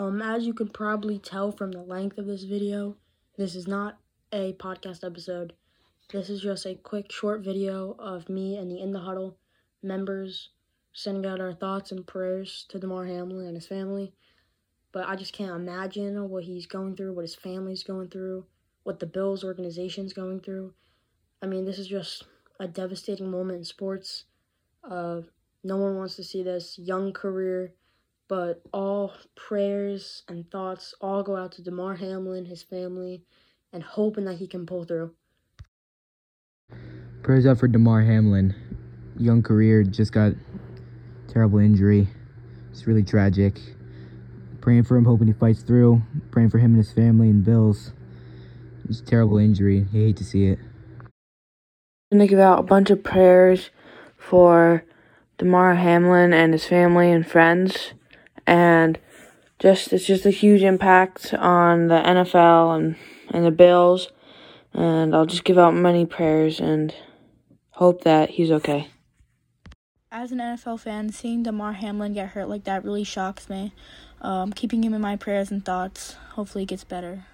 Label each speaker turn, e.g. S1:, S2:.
S1: Um, as you can probably tell from the length of this video, this is not a podcast episode. This is just a quick, short video of me and the In the Huddle members sending out our thoughts and prayers to Damar Hamlin and his family. But I just can't imagine what he's going through, what his family's going through, what the Bills organization's going through. I mean, this is just a devastating moment in sports. Uh, no one wants to see this young career, but all prayers and thoughts all go out to Damar Hamlin, his family, and hoping that he can pull through.
S2: Prayers up for Damar Hamlin. Young career, just got terrible injury. It's really tragic. Praying for him, hoping he fights through. Praying for him and his family and Bills. It's a terrible injury. I hate to see it.
S3: I'm gonna give out a bunch of prayers for Damar Hamlin and his family and friends, and just it's just a huge impact on the NFL and and the Bills, and I'll just give out many prayers and hope that he's okay.
S4: As an NFL fan, seeing Damar Hamlin get hurt like that really shocks me. Um, keeping him in my prayers and thoughts. Hopefully, he gets better.